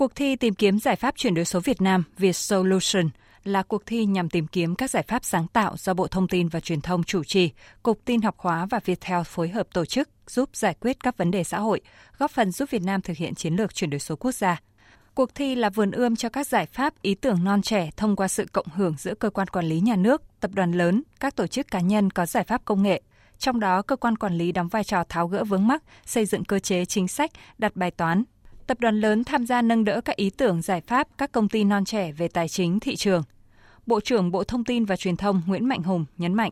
Cuộc thi tìm kiếm giải pháp chuyển đổi số Việt Nam Việt Solution là cuộc thi nhằm tìm kiếm các giải pháp sáng tạo do Bộ Thông tin và Truyền thông chủ trì, Cục Tin học hóa và Viettel phối hợp tổ chức giúp giải quyết các vấn đề xã hội, góp phần giúp Việt Nam thực hiện chiến lược chuyển đổi số quốc gia. Cuộc thi là vườn ươm cho các giải pháp ý tưởng non trẻ thông qua sự cộng hưởng giữa cơ quan quản lý nhà nước, tập đoàn lớn, các tổ chức cá nhân có giải pháp công nghệ. Trong đó, cơ quan quản lý đóng vai trò tháo gỡ vướng mắc, xây dựng cơ chế chính sách, đặt bài toán, tập đoàn lớn tham gia nâng đỡ các ý tưởng giải pháp các công ty non trẻ về tài chính thị trường. Bộ trưởng Bộ Thông tin và Truyền thông Nguyễn Mạnh Hùng nhấn mạnh.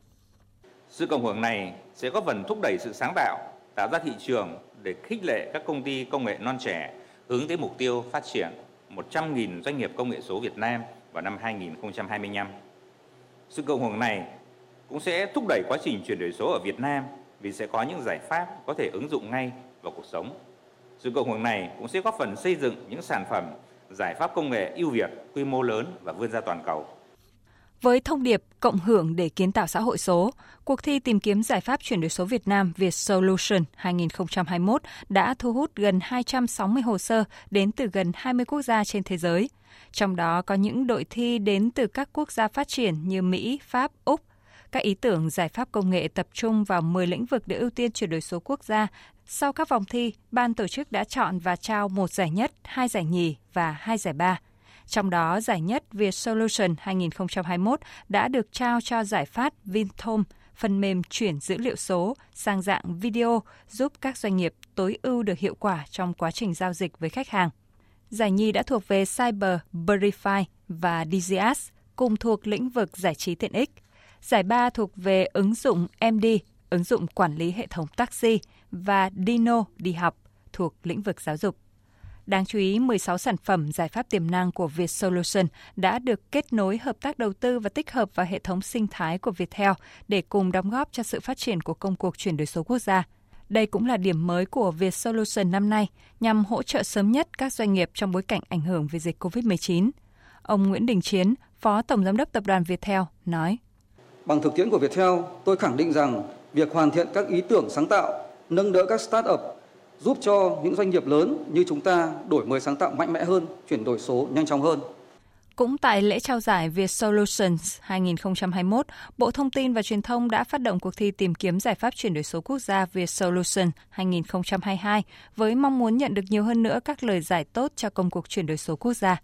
Sự cộng hưởng này sẽ góp phần thúc đẩy sự sáng tạo, tạo ra thị trường để khích lệ các công ty công nghệ non trẻ hướng tới mục tiêu phát triển 100.000 doanh nghiệp công nghệ số Việt Nam vào năm 2025. Sự cộng hưởng này cũng sẽ thúc đẩy quá trình chuyển đổi số ở Việt Nam vì sẽ có những giải pháp có thể ứng dụng ngay vào cuộc sống. Sự cộng hưởng này cũng sẽ góp phần xây dựng những sản phẩm, giải pháp công nghệ ưu việt, quy mô lớn và vươn ra toàn cầu. Với thông điệp cộng hưởng để kiến tạo xã hội số, cuộc thi tìm kiếm giải pháp chuyển đổi số Việt Nam Việt Solution 2021 đã thu hút gần 260 hồ sơ đến từ gần 20 quốc gia trên thế giới. Trong đó có những đội thi đến từ các quốc gia phát triển như Mỹ, Pháp, Úc. Các ý tưởng giải pháp công nghệ tập trung vào 10 lĩnh vực để ưu tiên chuyển đổi số quốc gia sau các vòng thi, ban tổ chức đã chọn và trao một giải nhất, hai giải nhì và hai giải ba. Trong đó, giải nhất Việt Solution 2021 đã được trao cho giải pháp Vintom, phần mềm chuyển dữ liệu số sang dạng video giúp các doanh nghiệp tối ưu được hiệu quả trong quá trình giao dịch với khách hàng. Giải nhì đã thuộc về Cyber Verify và DZS, cùng thuộc lĩnh vực giải trí tiện ích. Giải ba thuộc về ứng dụng MD, ứng dụng quản lý hệ thống taxi và Dino đi học thuộc lĩnh vực giáo dục. Đáng chú ý, 16 sản phẩm giải pháp tiềm năng của viet Solution đã được kết nối hợp tác đầu tư và tích hợp vào hệ thống sinh thái của Viettel để cùng đóng góp cho sự phát triển của công cuộc chuyển đổi số quốc gia. Đây cũng là điểm mới của viet Solution năm nay nhằm hỗ trợ sớm nhất các doanh nghiệp trong bối cảnh ảnh hưởng về dịch COVID-19. Ông Nguyễn Đình Chiến, Phó Tổng Giám đốc Tập đoàn Viettel, nói. Bằng thực tiễn của Viettel, tôi khẳng định rằng việc hoàn thiện các ý tưởng sáng tạo, nâng đỡ các start-up giúp cho những doanh nghiệp lớn như chúng ta đổi mới sáng tạo mạnh mẽ hơn, chuyển đổi số nhanh chóng hơn. Cũng tại lễ trao giải Viet Solutions 2021, Bộ Thông tin và Truyền thông đã phát động cuộc thi tìm kiếm giải pháp chuyển đổi số quốc gia Viet Solution 2022 với mong muốn nhận được nhiều hơn nữa các lời giải tốt cho công cuộc chuyển đổi số quốc gia.